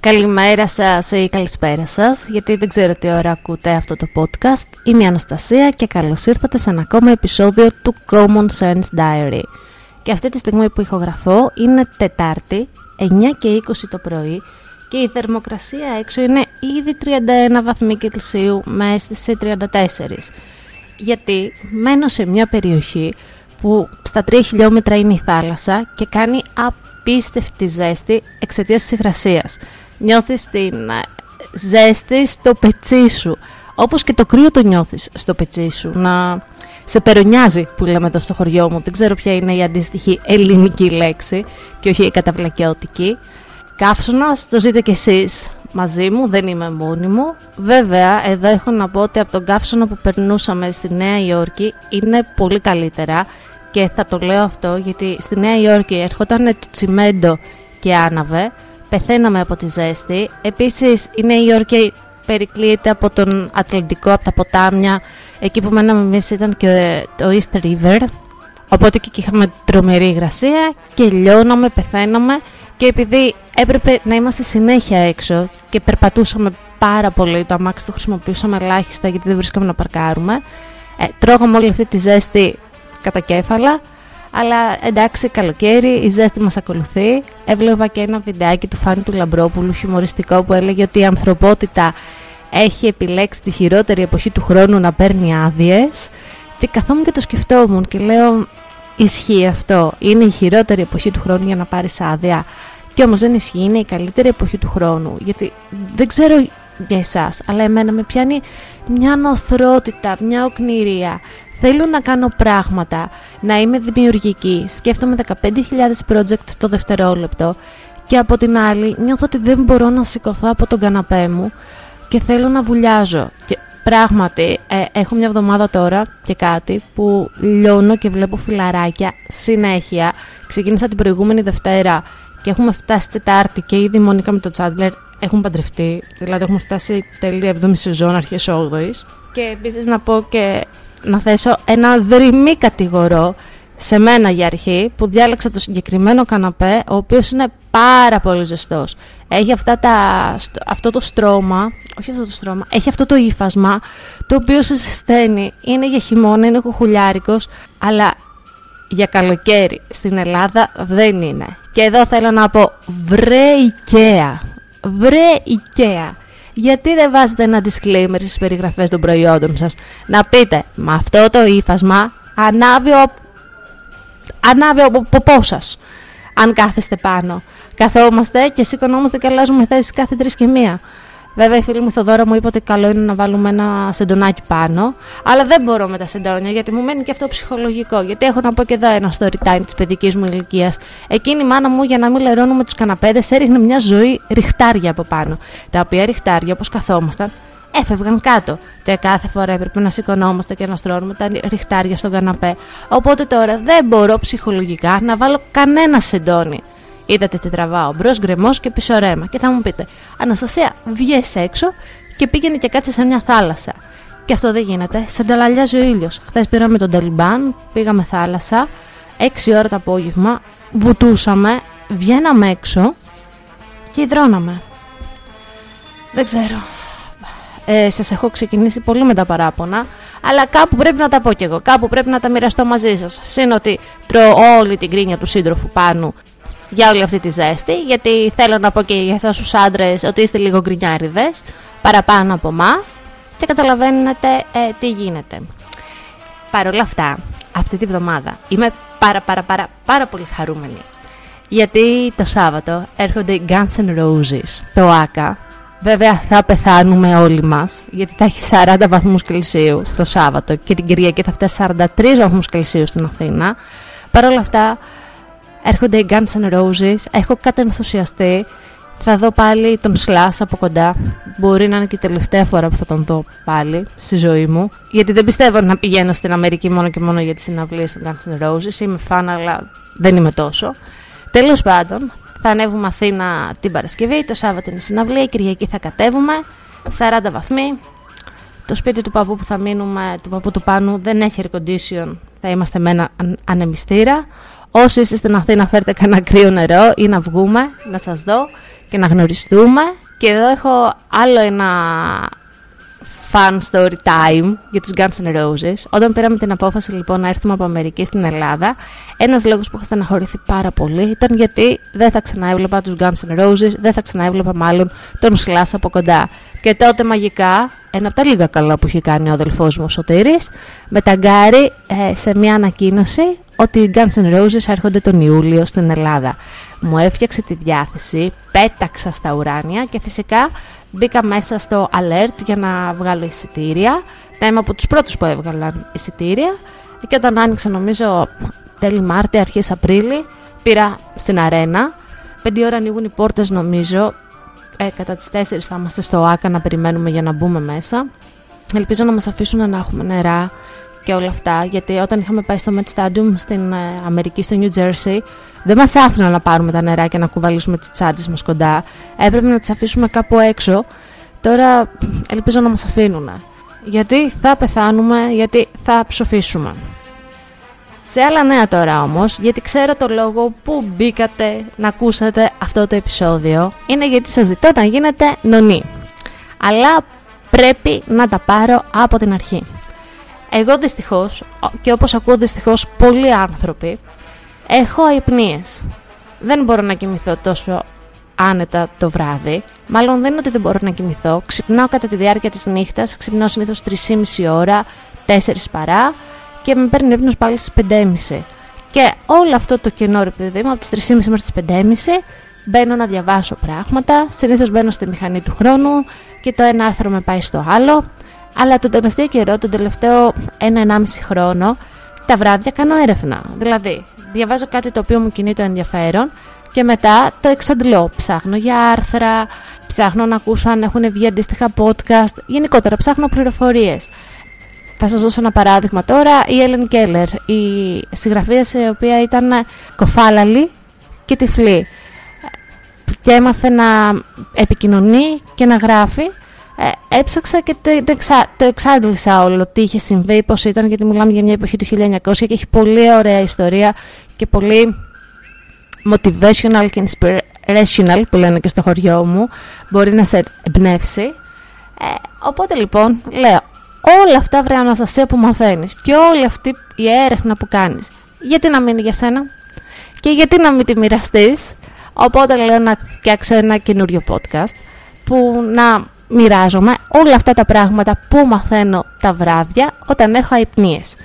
Καλημέρα σας ή καλησπέρα σας, γιατί δεν ξέρω τι ώρα ακούτε αυτό το podcast. Είμαι η Αναστασία και καλώς ήρθατε σε ένα ακόμα επεισόδιο του Common Sense Diary. Και αυτή τη στιγμή που ηχογραφώ είναι Τετάρτη, 9 και 20 το πρωί και η θερμοκρασία έξω είναι ήδη 31 βαθμοί Κελσίου μες αίσθηση 34. Γιατί μένω σε μια περιοχή που στα 3 χιλιόμετρα είναι η θάλασσα και κάνει απίστευτη ζέστη εξαιτίας της υγρασίας νιώθεις την ε, ζέστη στο πετσί σου. Όπως και το κρύο το νιώθεις στο πετσί σου. Να σε περονιάζει που λέμε εδώ στο χωριό μου. Δεν ξέρω ποια είναι η αντίστοιχη ελληνική λέξη και όχι η καταβλακιώτικη. Καύσωνας, το ζείτε κι εσείς μαζί μου, δεν είμαι μόνη μου. Βέβαια, εδώ έχω να πω ότι από τον καύσωνα που περνούσαμε στη Νέα Υόρκη είναι πολύ καλύτερα και θα το λέω αυτό γιατί στη Νέα Υόρκη ερχόταν το τσιμέντο και άναβε πεθαίναμε από τη ζέστη. Επίσης η Νέα Υόρκη περικλείεται από τον Ατλαντικό, από τα ποτάμια. Εκεί που μέναμε εμείς ήταν και το East River. Οπότε και εκεί είχαμε τρομερή υγρασία και λιώναμε, πεθαίναμε. Και επειδή έπρεπε να είμαστε συνέχεια έξω και περπατούσαμε πάρα πολύ, το αμάξι το χρησιμοποιούσαμε ελάχιστα γιατί δεν βρίσκαμε να παρκάρουμε. Ε, τρώγαμε όλη αυτή τη ζέστη κατά κέφαλα αλλά εντάξει, καλοκαίρι, η ζέστη μας ακολουθεί. Έβλεπα και ένα βιντεάκι του Φάνη του Λαμπρόπουλου, χιουμοριστικό, που έλεγε ότι η ανθρωπότητα έχει επιλέξει τη χειρότερη εποχή του χρόνου να παίρνει άδειες. Και καθόμουν και το σκεφτόμουν και λέω, ισχύει αυτό. Είναι η χειρότερη εποχή του χρόνου για να πάρεις άδεια. Και όμως δεν ισχύει, είναι η καλύτερη εποχή του χρόνου. Γιατί δεν ξέρω για εσάς, αλλά εμένα με πιάνει μια νοθρότητα, μια οκνηρία. Θέλω να κάνω πράγματα, να είμαι δημιουργική, σκέφτομαι 15.000 project το δευτερόλεπτο και από την άλλη νιώθω ότι δεν μπορώ να σηκωθώ από τον καναπέ μου και θέλω να βουλιάζω. Και πράγματι, ε, έχω μια εβδομάδα τώρα και κάτι που λιώνω και βλέπω φιλαράκια συνέχεια. Ξεκίνησα την προηγούμενη Δευτέρα και έχουμε φτάσει Τετάρτη και ήδη η Μονίκα με τον Τσάντλερ έχουν παντρευτεί. Δηλαδή έχουμε φτάσει τέλη 7η σεζόν, αρχές 8η. Και επίσης να πω και να θέσω ένα δρυμή κατηγορό σε μένα για αρχή που διάλεξα το συγκεκριμένο καναπέ ο οποίος είναι πάρα πολύ ζεστός. Έχει αυτά τα, αυτό το στρώμα όχι αυτό το στρώμα, έχει αυτό το ύφασμα το οποίο σε ζεσταίνει είναι για χειμώνα, είναι κουχουλιάρικος αλλά για καλοκαίρι στην Ελλάδα δεν είναι. Και εδώ θέλω να πω βρε IKEA βρε IKEA γιατί δεν βάζετε ένα disclaimer στις περιγραφές των προϊόντων σας; Να πείτε, με αυτό το ύφασμα ανάβει ο, ανάβει ο ποπός σας. Αν κάθεστε πάνω. Καθόμαστε και σηκωνόμαστε και αλλάζουμε θέσεις κάθε τρεις και μία. Βέβαια, η φίλη μου Θοδόρα μου είπε ότι καλό είναι να βάλουμε ένα σεντονάκι πάνω. Αλλά δεν μπορώ με τα σεντόνια γιατί μου μένει και αυτό ψυχολογικό. Γιατί έχω να πω και εδώ ένα story time της παιδικής μου ηλικίας. Εκείνη η μάνα μου για να μην λερώνουμε τους καναπέδες έριχνε μια ζωή ριχτάρια από πάνω. Τα οποία ριχτάρια, όπως καθόμασταν, έφευγαν κάτω. Και κάθε φορά έπρεπε να σηκωνόμαστε και να στρώνουμε τα ριχτάρια στον καναπέ. Οπότε τώρα δεν μπορώ ψυχολογικά να βάλω κανένα σεντόνι. Είδατε τι τραβάω. Μπρος γκρεμός και πίσω ρέμα. Και θα μου πείτε, Αναστασία, βγες έξω και πήγαινε και κάτσε σε μια θάλασσα. Και αυτό δεν γίνεται. Σε ανταλαλιάζει ο ήλιος. Χθες πήραμε τον Ταλιμπάν, πήγαμε θάλασσα, 6 ώρα το απόγευμα, βουτούσαμε, βγαίναμε έξω και υδρώναμε. Δεν ξέρω. Ε, σας έχω ξεκινήσει πολύ με τα παράπονα, αλλά κάπου πρέπει να τα πω κι εγώ, κάπου πρέπει να τα μοιραστώ μαζί σας. Συν ότι τρώω όλη την κρίνια του σύντροφου πάνω για όλη αυτή τη ζέστη, γιατί θέλω να πω και για εσάς τους άντρες ότι είστε λίγο γκρινιάριδες, παραπάνω από εμάς και καταλαβαίνετε ε, τι γίνεται. Παρ' όλα αυτά, αυτή τη βδομάδα είμαι πάρα πάρα πάρα πάρα πολύ χαρούμενη. Γιατί το Σάββατο έρχονται οι Guns N' Roses, το ΆΚΑ. Βέβαια θα πεθάνουμε όλοι μας, γιατί θα έχει 40 βαθμούς Κελσίου το Σάββατο και την Κυριακή θα φτάσει 43 βαθμούς Κελσίου στην Αθήνα. Παρ' όλα αυτά έρχονται οι Guns N' Roses, έχω κατενθουσιαστεί Θα δω πάλι τον Slash από κοντά. Μπορεί να είναι και η τελευταία φορά που θα τον δω πάλι στη ζωή μου. Γιατί δεν πιστεύω να πηγαίνω στην Αμερική μόνο και μόνο για τις συναυλίες των Guns N' Roses. Είμαι φαν, αλλά δεν είμαι τόσο. Τέλος πάντων, θα ανέβουμε Αθήνα την Παρασκευή, το Σάββατο είναι συναυλία, η Κυριακή θα κατέβουμε, 40 βαθμοί. Το σπίτι του παππού που θα μείνουμε, του παππού του Πάνου, δεν έχει air condition, θα είμαστε με ένα ανεμιστήρα. Όσοι είστε στην Αθήνα φέρτε κανένα κρύο νερό ή να βγούμε, να σας δω και να γνωριστούμε. Και εδώ έχω άλλο ένα fun story time για τους Guns N' Roses. Όταν πήραμε την απόφαση λοιπόν να έρθουμε από Αμερική στην Ελλάδα, ένας λόγος που είχα στεναχωρηθεί πάρα πολύ ήταν γιατί δεν θα ξαναέβλεπα τους Guns N' Roses, δεν θα ξαναέβλεπα μάλλον τον Slash από κοντά. Και τότε μαγικά, ένα από τα λίγα καλά που είχε κάνει ο αδελφός μου ο Σωτήρης, με ταγκάρι ε, σε μια ανακοίνωση ότι οι Guns N' Roses έρχονται τον Ιούλιο στην Ελλάδα. Μου έφτιαξε τη διάθεση, πέταξα στα ουράνια και φυσικά μπήκα μέσα στο alert για να βγάλω εισιτήρια. Τα είμαι από τους πρώτους που έβγαλαν εισιτήρια και όταν άνοιξα νομίζω τέλη Μάρτιο, αρχές Απρίλη, πήρα στην αρένα. Πέντε ώρα ανοίγουν οι πόρτες νομίζω, ε, κατά τις 4 θα είμαστε στο ΆΚΑ να περιμένουμε για να μπούμε μέσα. Ελπίζω να μας αφήσουν να έχουμε νερά και όλα αυτά, γιατί όταν είχαμε πάει στο Met Stadium στην ε, Αμερική, στο New Jersey, δεν μας άφηναν να πάρουμε τα νερά και να κουβαλήσουμε τις τσάντες μας κοντά. Έπρεπε να τις αφήσουμε κάπου έξω. Τώρα ελπίζω να μας αφήνουν. Γιατί θα πεθάνουμε, γιατί θα ψοφήσουμε. Σε άλλα νέα τώρα όμως, γιατί ξέρω το λόγο που μπήκατε να ακούσετε αυτό το επεισόδιο, είναι γιατί σας ζητώ να γίνετε νονί. Αλλά πρέπει να τα πάρω από την αρχή. Εγώ δυστυχώς, και όπως ακούω δυστυχώς πολλοί άνθρωποι, έχω αϊπνίες. Δεν μπορώ να κοιμηθώ τόσο άνετα το βράδυ. Μάλλον δεν είναι ότι δεν μπορώ να κοιμηθώ. Ξυπνάω κατά τη διάρκεια της νύχτας, ξυπνάω συνήθως 3,5 ώρα, 4 παρά και με παίρνει ύπνος πάλι στις 5.30. Και όλο αυτό το κενό ρε παιδί μου, από τις 3.30 μέχρι τις 5.30, μπαίνω να διαβάσω πράγματα. Συνήθως μπαίνω στη μηχανή του χρόνου και το ένα άρθρο με πάει στο άλλο. Αλλά τον τελευταίο καιρό, τον τελευταίο ένα-ενάμιση χρόνο, τα βράδια κάνω έρευνα. Δηλαδή, διαβάζω κάτι το οποίο μου κινεί το ενδιαφέρον και μετά το εξαντλώ. Ψάχνω για άρθρα, ψάχνω να ακούσω αν έχουν βγει αντίστοιχα podcast. Γενικότερα, ψάχνω πληροφορίες. Θα σας δώσω ένα παράδειγμα τώρα. Η Έλεν Κέλλερ, η συγγραφέα η οποία ήταν κοφάλαλη και τυφλή. Και έμαθε να επικοινωνεί και να γράφει ε, έψαξα και το, το, εξα, το εξάντλησα όλο τι είχε συμβεί, πώς ήταν, γιατί μιλάμε για μια εποχή του 1900 και έχει πολύ ωραία ιστορία και πολύ motivational και inspirational που λένε και στο χωριό μου, μπορεί να σε εμπνεύσει. Ε, οπότε λοιπόν λέω, όλα αυτά βρε Αναστασία που μαθαίνεις και όλη αυτή η έρευνα που κάνεις, γιατί να μείνει για σένα και γιατί να μην τη μοιραστείς; Οπότε λέω να φτιάξω ένα καινούριο podcast που να μοιράζομαι όλα αυτά τα πράγματα που μαθαίνω τα βράδια όταν έχω αϊπνίες.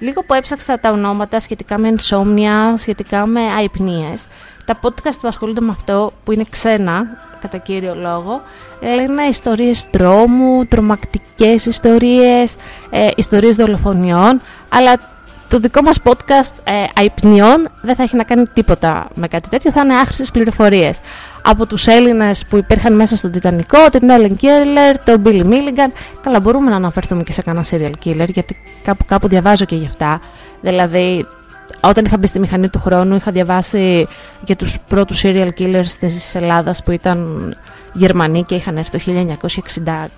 Λίγο που έψαξα τα ονόματα σχετικά με insomnia, σχετικά με αϊπνίες, τα podcast που ασχολούνται με αυτό, που είναι ξένα, κατά κύριο λόγο, λένε ιστορίες τρόμου, τρομακτικές ιστορίες, ε, ιστορίες δολοφονιών, αλλά το δικό μας podcast ε, αϊπνιών δεν θα έχει να κάνει τίποτα με κάτι τέτοιο, θα είναι άχρηστες πληροφορίες. Από τους Έλληνες που υπήρχαν μέσα στον Τιτανικό, την Ellen Keller, τον Billy Milligan, καλά μπορούμε να αναφερθούμε και σε κανένα serial killer, γιατί κάπου κάπου διαβάζω και γι' αυτά. Δηλαδή, όταν είχα μπει στη μηχανή του χρόνου, είχα διαβάσει για τους πρώτους serial killers της Ελλάδας που ήταν Γερμανοί και είχαν έρθει το 1960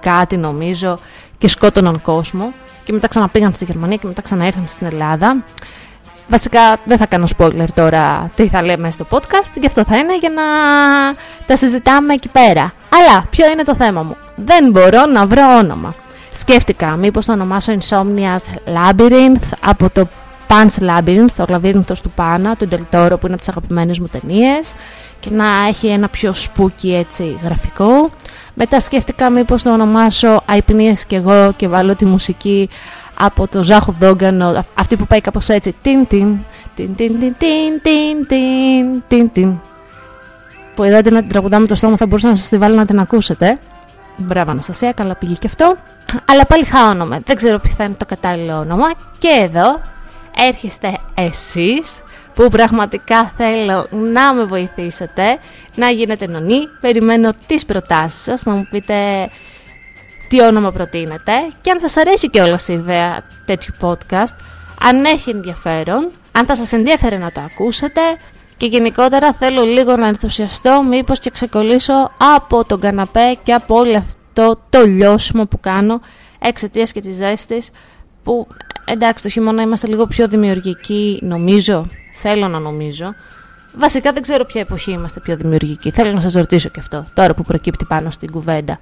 κάτι νομίζω και σκότωναν κόσμο και μετά ξαναπήγαν στη Γερμανία και μετά ξαναήρθαν στην Ελλάδα. Βασικά δεν θα κάνω spoiler τώρα τι θα λέμε στο podcast, γι' αυτό θα είναι για να τα συζητάμε εκεί πέρα. Αλλά ποιο είναι το θέμα μου; Δεν μπορώ να βρω όνομα. Σκέφτηκα μήπως το ονομάσω Insomnia's Labyrinth από το Pan's Labyrinth, ο λαβύρινθος του Πάνα, του Ντελτόρο που είναι από τις αγαπημένες μου ταινίες και να έχει ένα πιο spooky έτσι γραφικό. Μετά σκέφτηκα μήπως το ονομάσω Αϊπνίες και εγώ και βάλω τη μουσική από το Ζάχο Δόγκανο, αυτή που πάει κάπως έτσι. Τιν τιν, τιν τιν τιν τιν τιν τιν τιν Που είδατε να την τραγουδάμε το στόμα θα μπορούσα να σας τη βάλω να την ακούσετε. Μπράβο Αναστασία, καλά πήγε και αυτό. Αλλά πάλι χάωνομαι, δεν ξέρω ποιο θα είναι το κατάλληλο όνομα. Και εδώ έρχεστε εσείς που πραγματικά θέλω να με βοηθήσετε να γίνετε νονή. Περιμένω τις προτάσεις σας, να μου πείτε τι όνομα προτείνετε και αν σας αρέσει και όλα η ιδέα τέτοιου podcast, αν έχει ενδιαφέρον, αν θα σας ενδιαφέρει να το ακούσετε και γενικότερα θέλω λίγο να ενθουσιαστώ μήπως και ξεκολλήσω από τον καναπέ και από όλο αυτό το λιώσιμο που κάνω εξαιτίας και της ζέστης που εντάξει το χειμώνα είμαστε λίγο πιο δημιουργικοί νομίζω, θέλω να νομίζω Βασικά δεν ξέρω ποια εποχή είμαστε πιο δημιουργικοί. Θέλω να σας ρωτήσω και αυτό, τώρα που προκύπτει πάνω στην κουβέντα.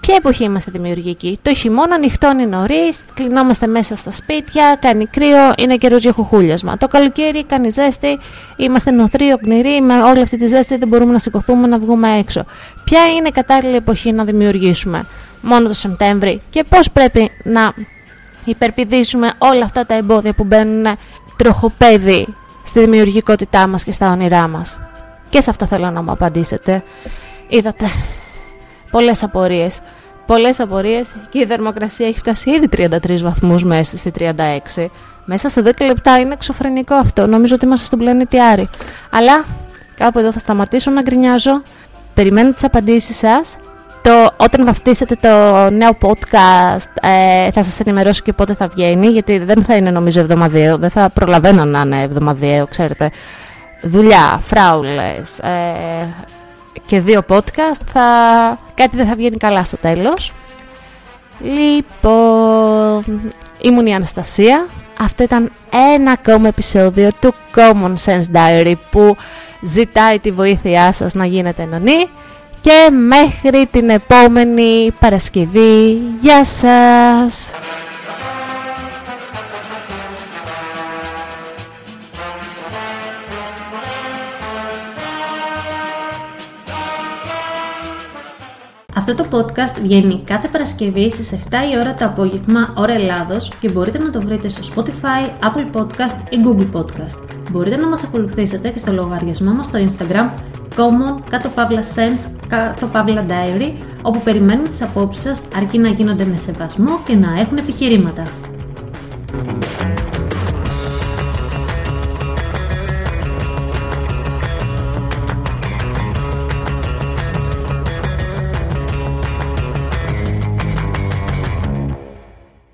Ποια εποχή είμαστε δημιουργικοί; Το χειμώνα νυχτώνει νωρίς, κλεινόμαστε μέσα στα σπίτια, κάνει κρύο, είναι καιρός για χουχούλιασμα. Το καλοκαίρι κάνει ζέστη, είμαστε νοθροί, οκνηροί, με όλη αυτή τη ζέστη δεν μπορούμε να σηκωθούμε να βγούμε έξω. Ποια είναι η κατάλληλη εποχή να δημιουργήσουμε; Μόνο το Σεπτέμβρη και πώς πρέπει να υπερπηδήσουμε όλα αυτά τα εμπόδια που μπαίνουν τροχοπέδι στη δημιουργικότητά μας και στα όνειρά μας. Και σε αυτό θέλω να μου απαντήσετε. Είδατε, πολλές απορίες. Πολλές απορίες και η θερμοκρασία έχει φτάσει ήδη 33 βαθμούς μέσα στη 36. Μέσα σε 10 λεπτά είναι εξωφρενικό αυτό. Νομίζω ότι είμαστε στον πλανήτη Άρη. Αλλά κάπου εδώ θα σταματήσω να γκρινιάζω. Περιμένω τις απαντήσεις σας. Το, όταν βαφτίσετε το νέο podcast ε, θα σας ενημερώσω και πότε θα βγαίνει γιατί δεν θα είναι νομίζω εβδομαδιαίο, δεν θα προλαβαίνω να είναι εβδομαδιαίο, ξέρετε. Δουλειά, φράουλες, ε, και δύο podcast θα... κάτι δεν θα βγαίνει καλά στο τέλος. Λοιπόν, ήμουν η Αναστασία. Αυτό ήταν ένα ακόμα επεισόδιο του Common Sense Diary που ζητάει τη βοήθειά σας να γίνετε ενωνή. Και μέχρι την επόμενη Παρασκευή. Γεια σας! Αυτό το podcast βγαίνει κάθε Παρασκευή στις 7 η ώρα το απόγευμα, ώρα Ελλάδος και μπορείτε να το βρείτε στο Spotify, Apple Podcast ή Google Podcast. Μπορείτε να μας ακολουθήσετε και στο λογαριασμό μας στο Instagram common κάτω παύλα sense κάτω παύλα diary όπου περιμένουμε τις απόψεις σας αρκεί να γίνονται με σεβασμό και να έχουν επιχειρήματα.